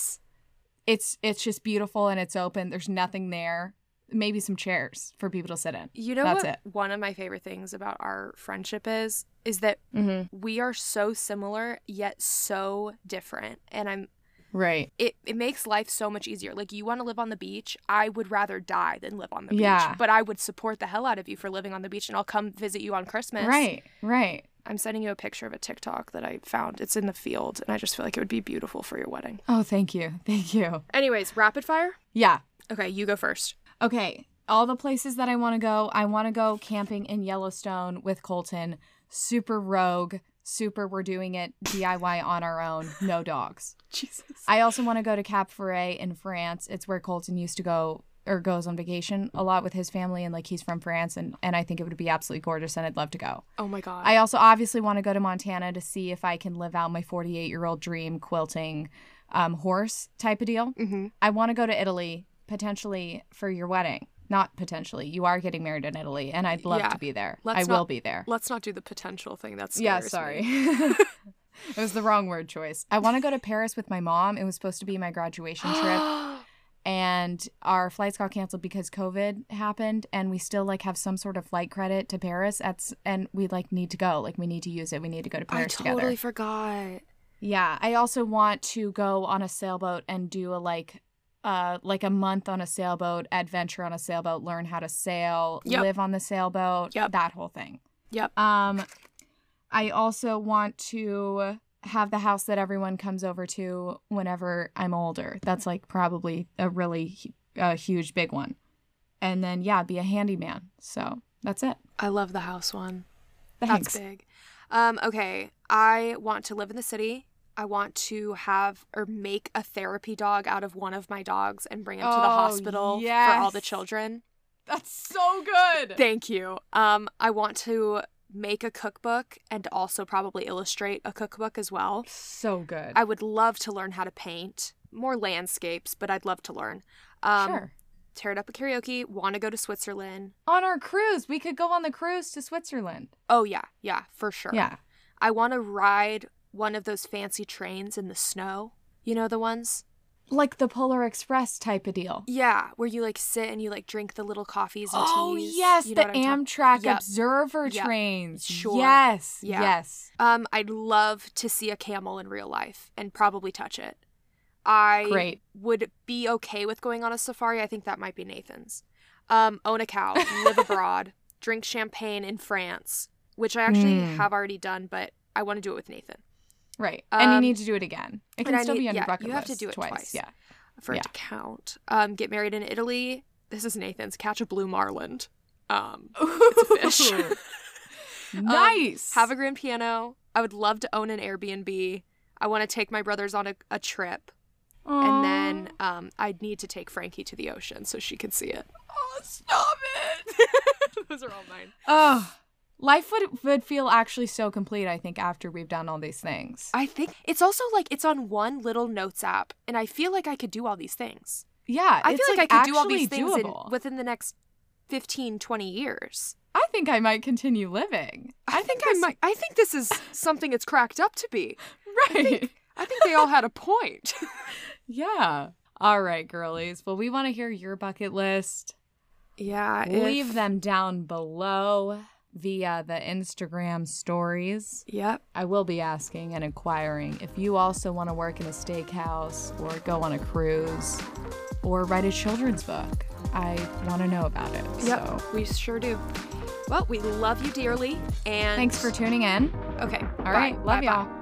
it's it's just beautiful and it's open. There's nothing there. Maybe some chairs for people to sit in. You know That's what it. one of my favorite things about our friendship is is that Mm-hmm. we are so similar yet so different and I'm Right. it, it makes life so much easier. Like you want to live on the beach, I would rather die than live on the Yeah. beach. But I would support the hell out of you for living on the beach and I'll come visit you on Christmas. Right. Right. I'm sending you a picture of a TikTok that I found. It's in the field and I just feel like it would be beautiful for your wedding. Oh, thank you. Thank you. Anyways, rapid fire? Yeah. Okay, you go first. Okay. All the places that I want to go, I want to go camping in Yellowstone with Colton. Super rogue. Super, we're doing it DIY on our own. No dogs. Jesus. I also want to go to Cap Ferret in France. It's where Colton used to go or goes on vacation a lot with his family and like he's from France and and I think it would be absolutely gorgeous and I'd love to go. Oh my god. I also obviously want to go to Montana to see if I can live out my 48-year-old dream quilting um, horse type of deal. mm-hmm. I want to go to Italy potentially for your wedding. Not potentially. You are getting married in Italy and I'd love Yeah. to be there. Let's I will be there. Let's not do the potential thing. That's Yeah, sorry. it was the wrong word choice. I want to go to Paris with my mom. It was supposed to be my graduation trip and our flights got canceled because COVID happened and we still like have some sort of flight credit to Paris at and we like need to go. Like we need to use it. We need to go to Paris together. I totally together. forgot. Yeah, I also want to go on a sailboat and do a like uh like a month on a sailboat, adventure on a sailboat, learn how to sail, Yep. live on the sailboat, Yep. that whole thing. Yep. Um I also want to have the house that everyone comes over to whenever I'm older. That's like probably a really a huge big one. And then yeah, be a handyman. So, that's it. I love the house one. Thanks. That's big. Um, okay. I want to live in the city. I want to have or make a therapy dog out of one of my dogs and bring him to the Oh, hospital for all the children. That's so good. Thank you. Um, I want to make a cookbook and also probably illustrate a cookbook as well. so good. I would love to learn how to paint. more landscapes, but I'd love to learn. Um, sure. Tear it up at karaoke. Want to go to Switzerland? On our cruise, we could go on the cruise to Switzerland. Oh yeah, yeah, for sure. Yeah. I want to ride one of those fancy trains in the snow. You know the ones? Like the Polar Express type of deal. Yeah, where you like sit and you like drink the little coffees and Oh teas. yes, You know the what I'm talking- Amtrak Yep. Observer Yep. trains. Sure. Yes. Yeah. Yes. Um, I'd love to see a camel in real life and probably touch it. I Great. would be okay with going on a safari. I think that might be Nathan's. Um, own a cow, live abroad, drink champagne in France, which I actually Mm. have already done, but I want to do it with Nathan Right. and you Um, need to do it again. It can still need- be on yeah, your bucket you have to do it twice. twice. Yeah. for Yeah. it to count. Um, get married in Italy. This is Nathan's. Catch a blue marlin. Um, it's a fish. Um, nice. have a grand piano. I would love to own an Airbnb. I want to take my brothers on a, a trip. And then um, I'd need to take Frankie to the ocean so she could see it. Oh, stop it. Those are all mine. oh, life would would feel actually so complete. I think after we've done all these things. I think it's also like it's on one little notes app, and I feel like I could do all these things. yeah, I feel like, I could do all these things in, within the next 15, 20 years. I think I might continue living. I, think I might. I think this is something it's cracked up to be. Right. I think they all had a point. yeah. All right, girlies. Well, we want to hear your bucket list. Yeah, Leave them down below via the Instagram stories. Yep. I will be asking and inquiring if you also want to work in a steakhouse or go on a cruise or write a children's book. I want to know about it. Yep. So We sure do. Well, we love you dearly, and thanks for tuning in. Okay. All right. Love y'all.